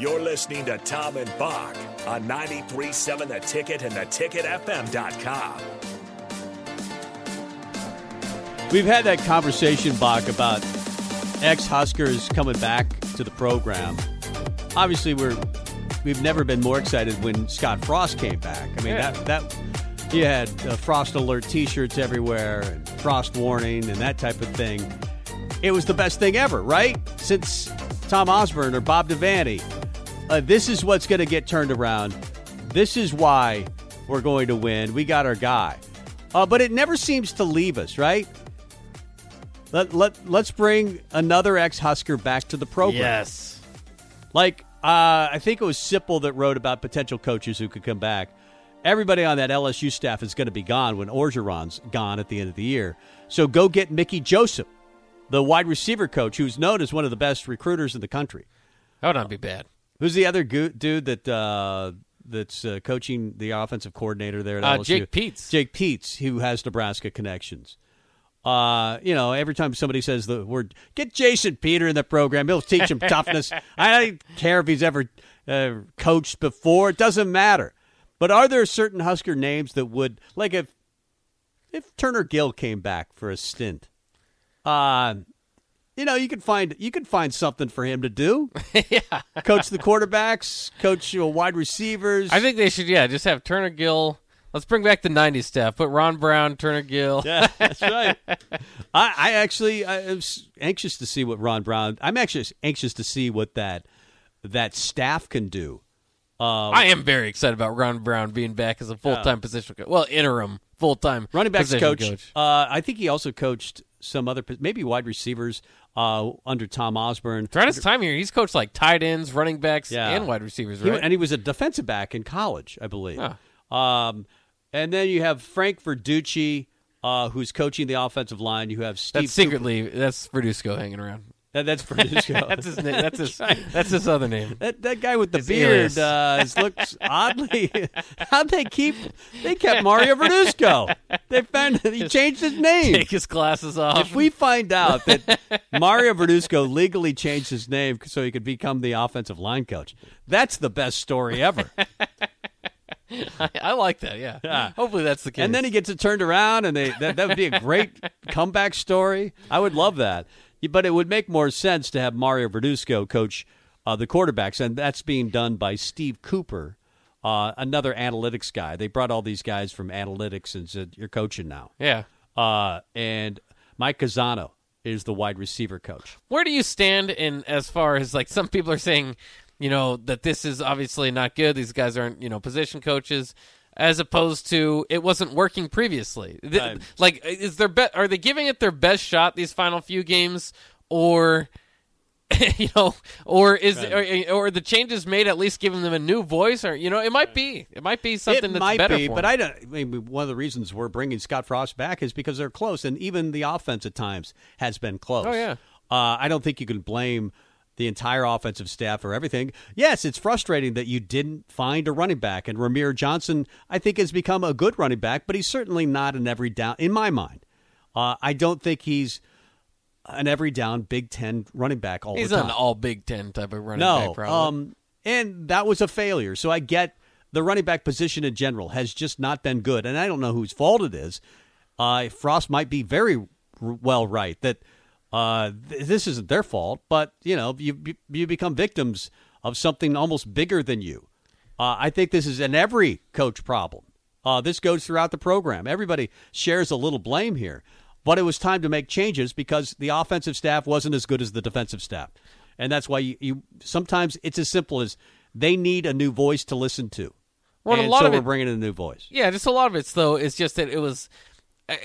You're listening to Tom and Bock on 93.7 The Ticket and theticketfm.com. We've had that conversation, Bock, about ex Huskers coming back to the program. Obviously, we're we've never been more excited when Scott Frost came back. I mean, Yeah. that that you had uh, Frost alert T-shirts everywhere, and Frost warning, and that type of thing. It was the best thing ever, right? Since Tom Osborne or Bob Devaney. Uh, this is what's going to get turned around. This is why we're going to win. We got our guy. Uh, but it never seems to leave us, right? Let, let, let's bring another ex Husker back to the program. Yes. Like, uh, I think it was Sipple that wrote about potential coaches who could come back. Everybody on that LSU staff is going to be gone when Orgeron's gone at the end of the year. So go get Mickey Joseph, the wide receiver coach, who's known as one of the best recruiters in the country. That would not be bad. Who's the other go- dude that uh, that's uh, coaching the offensive coordinator there at Uh, Jake Peetz. Jake Peetz, who has Nebraska connections. Uh, you know, every time somebody says the word, get Jason Peter in the program. He'll teach him toughness. I don't care if he's ever uh, coached before. It doesn't matter. But are there certain Husker names that would, like if if Turner Gill came back for a stint, uh, you know, you could find you could find something for him to do. yeah. Coach the quarterbacks, coach you know, wide receivers. I think they should, yeah, just have Turner Gill. Let's bring back the 90s staff. Put Ron Brown, Turner Gill. Yeah, that's right. I, I actually I was anxious to see what Ron Brown. I'm actually anxious to see what that that staff can do. Uh, I am very excited about Ron Brown being back as a full time position coach. Well, interim full time running backs position coach. Uh, I think he also coached some other maybe wide receivers uh, under Tom Osborne. Throughout his time here, he's coached like tight ends, running backs, Yeah. and wide receivers, He- and he was a defensive back in college, I believe. Huh. Um, and then you have Frank Verducci, uh, who's coaching the offensive line. You have Steve. that's secretly that's Verduzco hanging around. That, that's Verduzco. That's his name. That's his. That's his other name. That that guy with the His beard uh, looks oddly. How'd they keep? They kept Mario Verduzco. They found he changed his name. Take his glasses off. If we find out that Mario Verduzco legally changed his name so he could become the offensive line coach, that's the best story ever. I, I like that. Yeah. Yeah. Hopefully that's the case. And then he gets it turned around, and they that, that would be a great comeback story. I would love that. But it would make more sense to have Mario Verduzco coach uh, the quarterbacks, and that's being done by Steve Cooper, uh, another analytics guy. They brought all these guys from analytics and said, "You're coaching now." yeah. Uh, and Mike Casano is the wide receiver coach. Where do you stand in as far as like some people are saying, you know, that this is obviously not good. These guys aren't, you know, position coaches, as opposed to it wasn't working previously. Right. Like, is their be- are they giving it their best shot these final few games, or? you know, or is Right. or, or the changes made at least giving them a new voice, or you know, it might be, it might be something it that's might better be, but. I don't. I mean, one of the reasons we're bringing Scott Frost back is because they're close, and even the offense at times has been close. Oh, yeah. Uh, I don't think you can blame the entire offensive staff for everything. Yes, it's frustrating that you didn't find a running back, and Rahmir Johnson, I think, has become a good running back, but he's certainly not an every down in my mind. Uh, I don't think he's an every down Big Ten running back all He's the time. an all Big Ten type of running No, back, probably. um, and that was a failure. So I get the running back position in general has just not been good, and I don't know whose fault it is. Uh, Frost might be very r- well right that Uh, th- this isn't their fault, but you know you you become victims of something almost bigger than you. Uh, I think this is an every coach problem. Uh, this goes throughout the program. Everybody shares a little blame here, but it was time to make changes because the offensive staff wasn't as good as the defensive staff, and that's why you, you sometimes it's as simple as they need a new voice to listen to. Well, and a lot so of we're bringing in a new voice. Yeah, just a lot of it's though is just that it was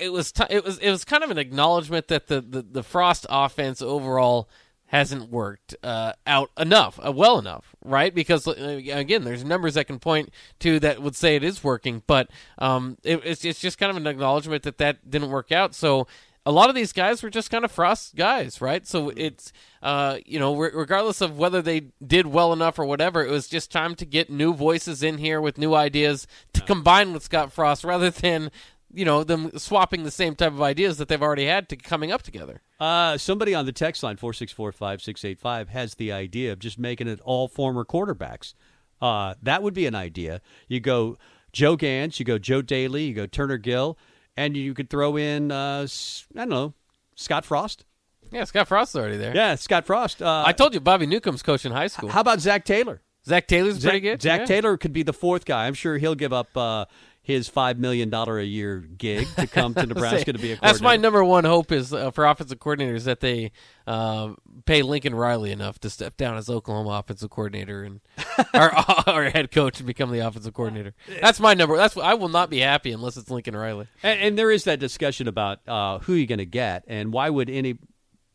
it was t- it was it was kind of an acknowledgement that the the, the Frost offense overall hasn't worked uh, out enough, uh, well enough, right? Because uh, again, there's numbers that can point to that would say it is working, but um, it, it's it's just kind of an acknowledgement that that didn't work out. So a lot of these guys were just kind of Frost guys, right? So it's uh, you know, re- regardless of whether they did well enough or whatever, it was just time to get new voices in here with new ideas to combine with Scott Frost, rather than you know them swapping the same type of ideas that they've already had to coming up together. Uh, somebody on the text line four six four five six eight five has the idea of just making it all former quarterbacks. Uh, that would be an idea. You go Joe Ganz, you go Joe Dailey, you go Turner Gill, and you could throw in uh, I don't know Scott Frost. Yeah, Scott Frost is already there. Yeah, Scott Frost. Uh, I told you Bobby Newcomb's coaching high school. How about Zac Taylor? Zac Taylor's Zac, pretty good. Zac yeah. Taylor could be the fourth guy. I'm sure he'll give up uh, his five million dollar a year gig to come to Nebraska to be a coordinator. That's my number one hope is uh, for offensive coordinators that they uh, pay Lincoln Riley enough to step down as Oklahoma offensive coordinator and our, our head coach and become the offensive coordinator. That's my number. That's I will not be happy unless it's Lincoln Riley. And, and there is that discussion about uh, who you're going to get, and why would any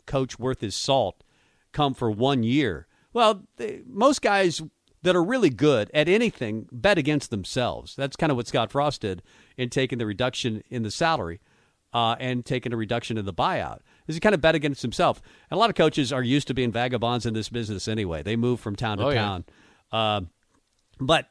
coach worth his salt come for one year? Well, they, most guys that are really good at anything bet against themselves. That's kind of what Scott Frost did in taking the reduction in the salary uh, and taking a reduction in the buyout. Is he kind of bet against himself? And a lot of coaches are used to being vagabonds in this business anyway. They move from town to Oh, yeah. town. Um, but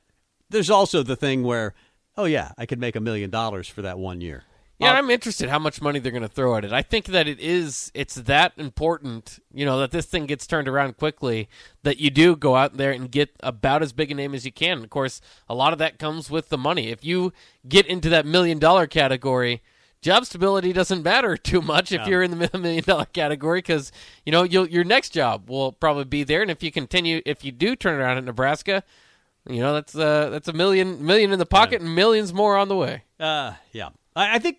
there's also the thing where, oh yeah, I could make a million dollars for that one year. Yeah, I'm interested how much money they're going to throw at it. I think that it is it's that important, you know, that this thing gets turned around quickly that you do go out there and get about as big a name as you can. Of course, a lot of that comes with the money. If you get into that million dollar category, job stability doesn't matter too much if you're in the million dollar category because you know you'll, your next job will probably be there, and if you continue, if you do turn around at Nebraska, you know that's uh, that's a million million in the pocket and millions more on the way. Uh, yeah. I, I think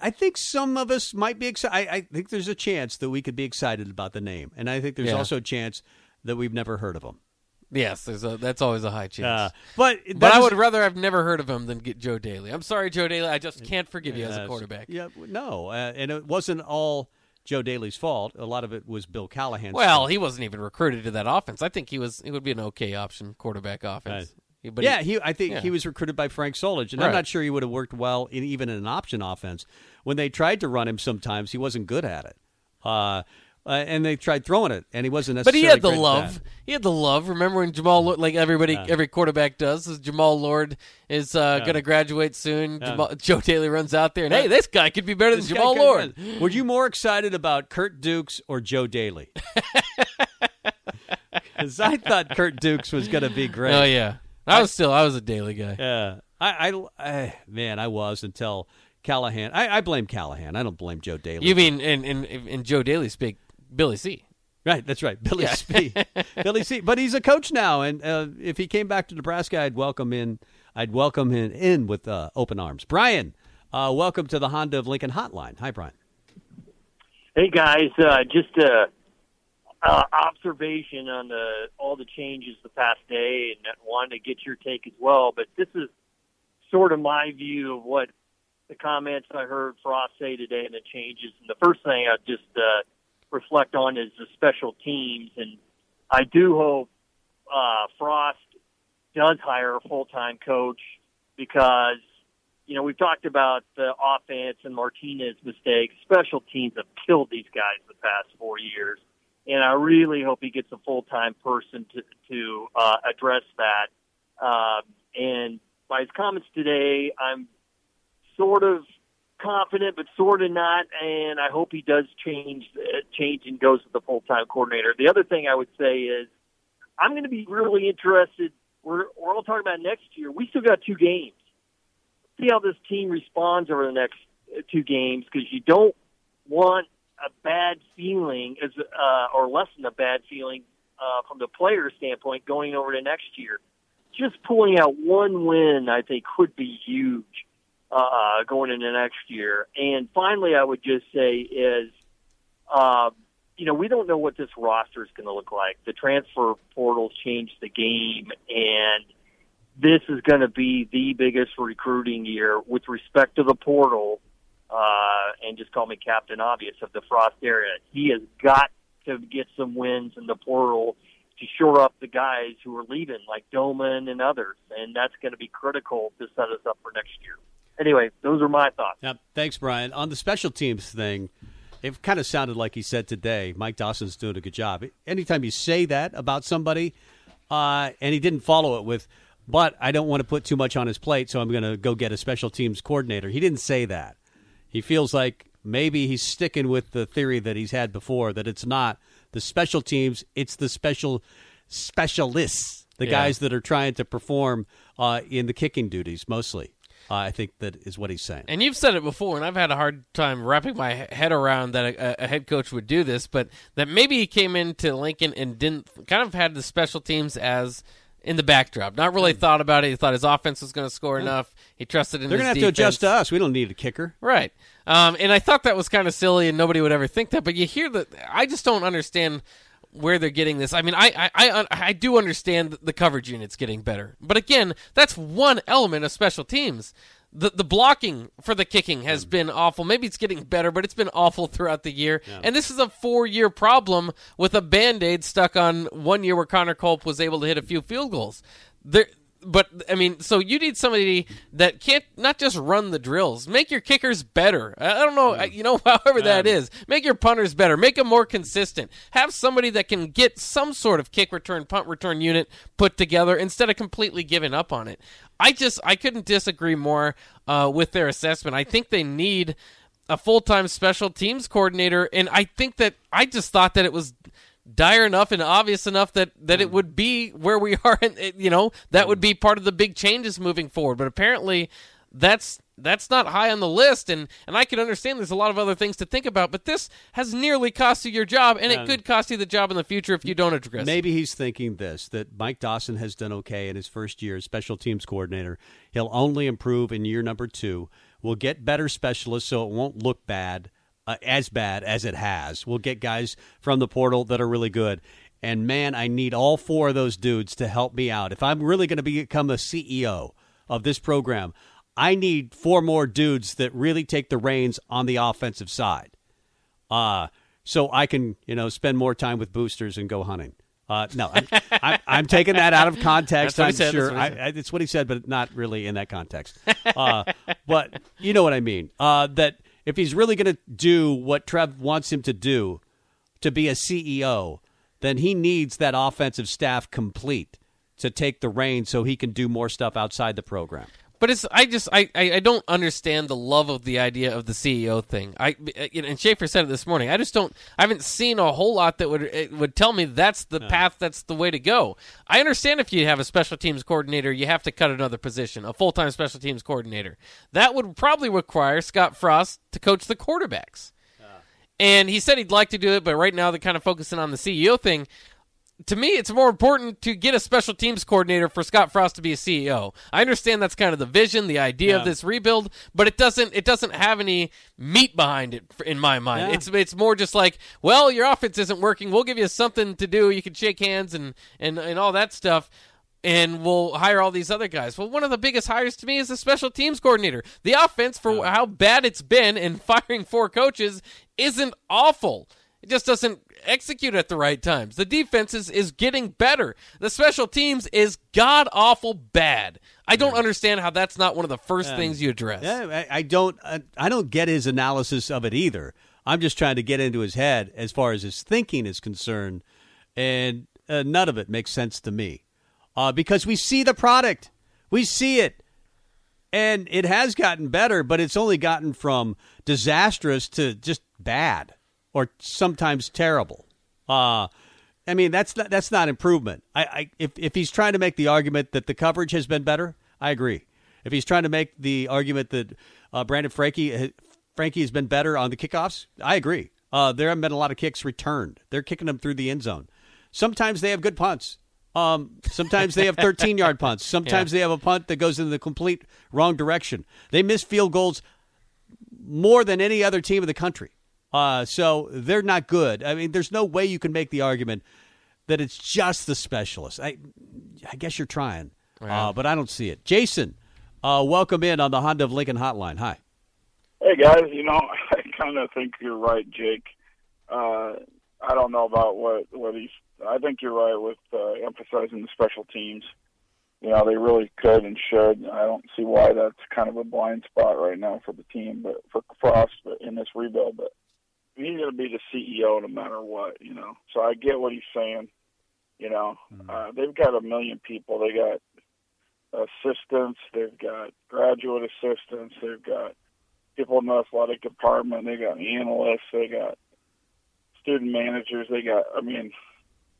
I, think some of us might be excited. I, I think there's a chance that we could be excited about the name, and I think there's Yeah. also a chance that we've never heard of him. Yes, there's a, that's always a high chance. Uh, but But I would rather have never heard of him than get Joe Dailey. I'm sorry, Joe Dailey. I just can't forgive you as a quarterback. Yeah, no, uh, and it wasn't all Joe Dailey's fault. A lot of it was Bill Callahan's. Well, fault. he wasn't even recruited to that offense. I think he was. He would be an okay option, quarterback offense. But yeah, he, I think yeah. he was recruited by Frank Solich, and I'm not sure he would have worked well in even in an option offense. When they tried to run him, sometimes he wasn't good at it. Uh, uh, and they tried throwing it, and he wasn't necessarily. But he had the love. He had the love. Remember when Jammal, Lord, like everybody, every quarterback does, is Jammal Lord is uh, going to graduate soon. Jammal, Joe Dailey runs out there, and hey, this guy could be better than This guy Jammal Lord. Were you more excited about Curt Dukes or Joe Dailey? Because I thought Curt Dukes was going to be great. Oh yeah, I was still I was a Dailey guy. Yeah, I, I, I- man, I was until Callahan. I, I blame Callahan. I don't blame Joe Dailey. You mean in in in Joe Dailey speak, Billy C. right? That's right, Billy C. Billy C. But he's a coach now, and uh, if he came back to Nebraska, I'd welcome in. I'd welcome him in with uh, open arms. Brian, uh, welcome to the Honda of Lincoln Hotline. Hi, Brian. Hey guys, uh, just a uh, observation on the all the changes the past day, and wanted to get your take as well. But this is sort of my view of what the comments I heard Frost say today and the changes. And the first thing I just uh, reflect on is the special teams, and I do hope uh, Frost does hire a full time coach because you know, we've talked about the offense and Martinez mistakes. Special teams have killed these guys the past four years, and I really hope he gets a full time person to to uh, address that. Um, and by his comments today, I'm sort of confident, but sort of not. And I hope he does change uh, change and goes to the full time coordinator. The other thing I would say is I'm going to be really interested. We're we're all talking about next year. We still got two games see how this team responds over the next uh, two games because you don't want a bad feeling, as uh, or lessen a bad feeling uh, from the player standpoint going over to next year. Just pulling out one win, I think, could be huge uh, going into next year. And finally, I would just say is, uh, you know, we don't know what this roster is going to look like. The transfer portal changed the game, and this is going to be the biggest recruiting year with respect to the portal. Uh, and just call me Captain Obvious of the Frost area. He has got to get some wins in the portal to shore up the guys who are leaving, like Domann and others, and that's going to be critical to set us up for next year. Anyway, those are my thoughts. Yeah, thanks, Brian. On the special teams thing, it kind of sounded like he said today. Mike Dawson's doing a good job. Anytime you say that about somebody, uh, and he didn't follow it with, but I don't want to put too much on his plate, so I'm going to go get a special teams coordinator. He didn't say that. He feels like maybe he's sticking with the theory that he's had before that it's not the special teams, it's the special specialists, the yeah. guys that are trying to perform uh, in the kicking duties mostly. Uh, I think that is what he's saying. And you've said it before, and I've had a hard time wrapping my head around that a, a, head coach would do this, but that maybe he came into Lincoln and didn't kind of had the special teams as in the backdrop. Not really hmm. thought about it. He thought his offense was going to score enough. He trusted in. They're going to have defense. to adjust to us. We don't need a kicker, right? Um, and I thought that was kind of silly, and nobody would ever think that. But you hear that. I just don't understand where they're getting this. I mean, I, I, I, I do understand the coverage units getting better, but again, that's one element of special teams the the blocking for the kicking has mm. been awful. Maybe it's getting better, but it's been awful throughout the year. Yeah. And this is a four year problem with a band aid stuck on one year where Connor Culp was able to hit a few field goals. There but I mean, so you need somebody that can't not just run the drills, make your kickers better. I don't know, you know, however that is, make your punters better, make them more consistent. Have somebody that can get some sort of kick return, punt return unit put together instead of completely giving up on it. I just I couldn't disagree more uh, with their assessment. I think they need a full time special teams coordinator, and I think that I just thought that it was dire enough and obvious enough that that it hmm. would be where we are and you know that would hmm. be part of the big changes moving forward. But apparently that's that's not high on the list and and I can understand there's a lot of other things to think about but this has nearly cost you your job and it could cost you the job in the future if you don't address maybe he's thinking this that Mike Dawson has done okay in his first year as special teams coordinator. He'll only improve in year number 2 we'll get better specialists so it won't look bad uh, as bad as it has. We'll get guys from the portal that are really good. And man, I need all four of those dudes to help me out. If I'm really going to become a CEO of this program, I need four more dudes that really take the reins on the offensive side. Uh, so I can, you know, spend more time with boosters and go hunting. Uh, no, I'm, I'm, I'm, taking that out of context. I'm sure I, I, it's what he said, but not really in that context. Uh, but you know what I mean. Uh, that if he's really going to do what Trev wants him to do, to be a CEO, then he needs that offensive staff complete to take the reins so he can do more stuff outside the program. But it's I just I, I don't understand the love of the idea of the CEO thing. I uh, and Schaefer said it this morning. I just don't. I haven't seen a whole lot that would would tell me that's the no. path. That's the way to go. I understand if you have a special teams coordinator, you have to cut another position, a full time special teams coordinator. That would probably require Scott Frost to coach the quarterbacks. Ah. And he said he'd like to do it, but right now they're kind of focusing on the CEO thing to me, it's more important to get a special teams coordinator for Scott Frost to be a CEO. I understand that's kind of the vision, the idea yeah. of this rebuild, but it doesn't it doesn't have any meat behind it in my mind. Yeah. It's it's more just like, well, your offense isn't working. We'll give you something to do. You can shake hands and and and all that stuff and we'll hire all these other guys. Well, one of the biggest hires to me is the special teams coordinator. The offense, for how bad it's been in firing four coaches, isn't awful. It just doesn't execute at the right times. The defense is, is getting better. The special teams is god awful bad. I don't understand how that's not one of the first things you address. Yeah, I, I don't. I, I don't get his analysis of it either. I'm just trying to get into his head as far as his thinking is concerned, and uh, none of it makes sense to me uh, because we see the product, we see it, and it has gotten better, but it's only gotten from disastrous to just bad or sometimes terrible. Uh, I mean, that's not, that's not improvement. I, I if if he's trying to make the argument that the coverage has been better, I agree. If he's trying to make the argument that uh, Brandon Frankie Frankie has been better on the kickoffs, I agree. Uh, there haven't been a lot of kicks returned. They're kicking them through the end zone. Sometimes they have good punts. Um, sometimes they have 13 yard punts. Sometimes yeah. they have a punt that goes in the complete wrong direction. They miss field goals more than any other team in the country. Uh, so they're not good. I mean, there's no way you can make the argument that it's just the specialists. I, I guess you're trying, uh, but I don't see it. Jason, uh, welcome in on the Honda of Lincoln hotline. Hi. Hey guys, you know I kind of think you're right, Jake. Uh, I don't know about what what he's I think you're right with uh, emphasizing the special teams. You know, they really could and should. I don't see why that's kind of a blind spot right now for the team, but for Frost in this rebuild. But he's going to be the CEO no matter what, you know. So I get what he's saying. You know, mm-hmm. uh, they've got a million people. They got assistants. They've got graduate assistants. They've got people in the athletic department. They got analysts. They got student managers. They got. I mean,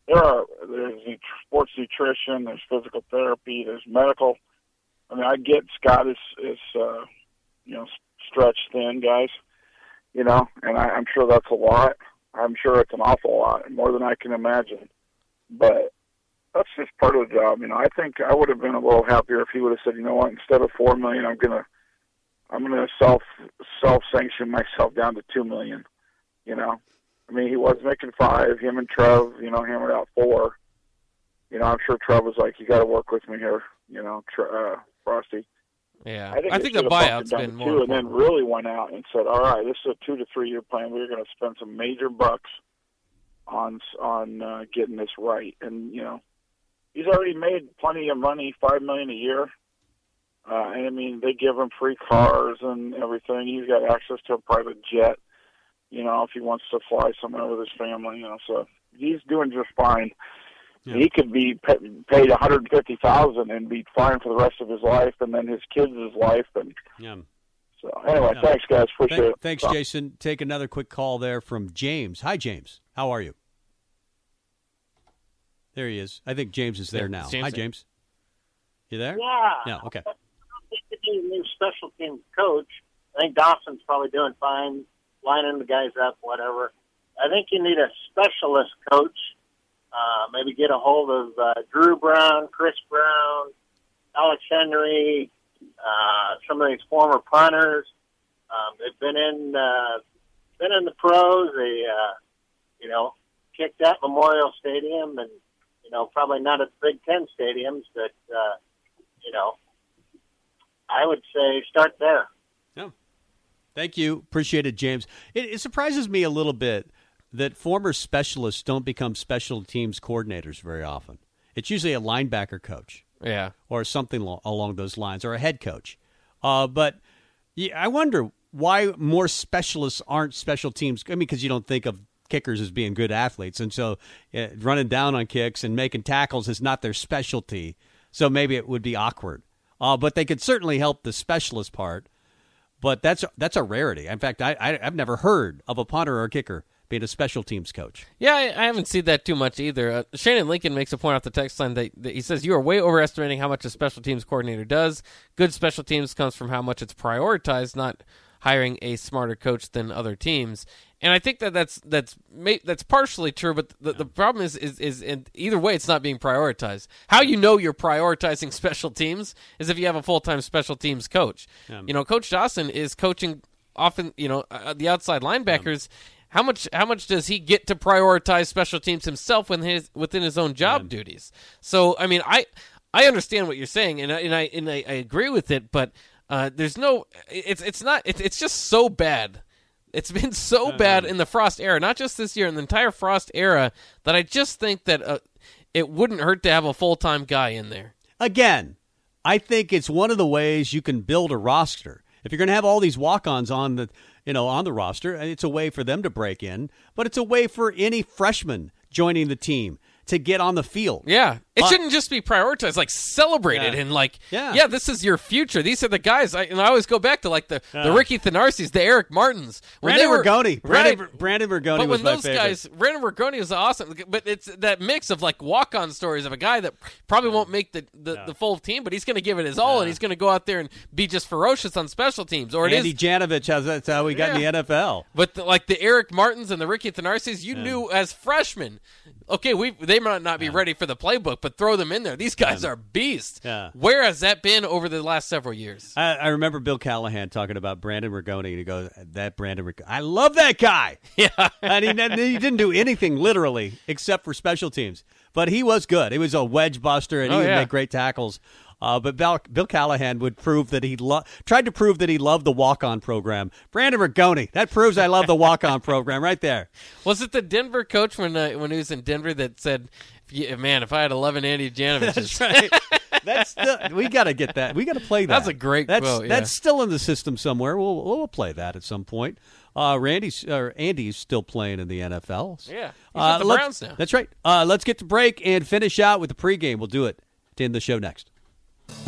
there are there's sports nutrition, there's physical therapy, there's medical. I mean, I get Scott is is uh, you know stretched thin, guys. You know, and I, I'm sure that's a lot. I'm sure it's an awful lot, more than I can imagine. But that's just part of the job. You know, I think I would have been a little happier if he would have said, you know what, instead of four million, I'm gonna I'm gonna self self sanction myself down to two million. You know, I mean, he was making five. Him and Trev, you know, hammered out four. You know, I'm sure Trev was like, "You got to work with me here." You know, uh, Frosty. Yeah, I think, I think the buyout's been more. Two, and then really went out and said, "All right, this is a two to three year plan. We're going to spend some major bucks on on uh, getting this right." And you know, he's already made plenty of money, five million a year. Uh, and I mean, they give him free cars and everything. He's got access to a private jet you know, if he wants to fly somewhere with his family, you know, so he's doing just fine. Yeah. He could be paid one hundred fifty thousand and be fine for the rest of his life, and then his kids' life, and yeah. So anyway, yeah. thanks guys, appreciate Thank, it. Thanks, Jason. Take another quick call there from James. Hi, James. How are you? There he is. I think James is there now. James Hi, James. You there? Yeah. Yeah. Okay. I don't think new special teams coach. I think Dawson's probably doing fine lining the guys up, whatever. I think you need a specialist coach. Uh, maybe get a hold of uh, Drew Brown, Chris Brown, Alex Henery, uh, some of these former punters. Um, they've been in uh, been in the pros. They uh, you know kicked at Memorial Stadium, and you know probably not at the Big Ten stadiums, but uh, you know I would say start there. Thank you. Appreciate it, James. It, it, surprises me a little bit that former specialists don't become special teams coordinators very often. It's usually a linebacker coach. Yeah. Or something lo- along those lines, or a head coach. Uh, but yeah, I wonder why more specialists aren't special teams. I mean, because you don't think of kickers as being good athletes. And so uh, running down on kicks and making tackles is not their specialty. So maybe it would be awkward. Uh, but they could certainly help the specialist part but that's that's a rarity. In fact, I, I have never heard of a punter or a kicker being a special teams coach. Yeah, I, I haven't seen that too much either. Uh, Shannon Lincoln makes a point off the text line that, that, he says you are way overestimating how much a special teams coordinator does. Good special teams comes from how much it's prioritized, not hiring a smarter coach than other teams and I think that that's that's that's partially true. But the, the problem is is is either way, it's not being prioritized. How you know you're prioritizing special teams is if you have a full time special teams coach. You know, Coach Dawson is coaching often. You know, uh, the outside linebackers. How much how much does he get to prioritize special teams himself within his within his own job yeah. duties? So I mean, I I understand what you're saying, and I, and I and I, I agree with it, but. Uh, there's no, it's it's not, it's it's just so bad it's been so uh, bad in the Frost era, not just this year, in the entire Frost era, that I just think that uh, it wouldn't hurt to have a full time guy in there. Again, I think it's one of the ways you can build a roster. If you're going to have all these walk-ons on the, you know, on the roster, it's a way for them to break in, but it's a way for any freshman joining the team to get on the field. Yeah, it shouldn't just be prioritized, like celebrated Yeah. and like, Yeah. yeah, this is your future. These are the guys. I, and I always go back to like the, the Ricky Thenarsis, the Eric Martins, when Brandon they were Rigoni. Brandon, right. Brandon Rigoni But was when those favorite. guys, Brandon Rigoni was awesome. But it's that mix of like walk-on stories of a guy that probably won't make the, the, the full team, but he's going to give it his all, and he's going to go out there and be just ferocious on special teams. Or it is Andy Janovich, has that's how he got in the NFL. but the, like the Eric Martins and the Ricky Thenarsis, you knew as freshmen, okay, we they might not be ready for the playbook, but throw them in there. These guys are beasts. Yeah. Where has that been over the last several years? I, I remember Bill Callahan talking about Brandon Rigoni, and he goes, "That Brandon Rigoni, I love that guy." Yeah. and he, he didn't do anything literally except for special teams, but he was good. He was a wedge buster, and he Oh, would yeah. make great tackles. Uh, but Bill, Bill Callahan would prove that he lo- tried to prove that he loved the walk-on program. Brandon Rigoni, that proves I love the walk-on program right there. Was it the Denver coach when uh, when he was in Denver that said, "Man, if I had eleven Andy Janoviches, right. That's still, we got to get that. We got to play that. That's a great That's quote, yeah. that's still in the system somewhere. We'll we'll play that at some point. Uh, Randy's or Andy's still playing in the NFL. Yeah, he's uh, the Browns now. That's right. Uh, let's get to break and finish out with the pregame. We'll do it to end the show next.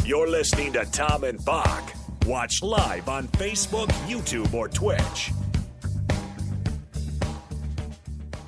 You're listening to Tom and Bock. Watch live on Facebook, YouTube, or Twitch.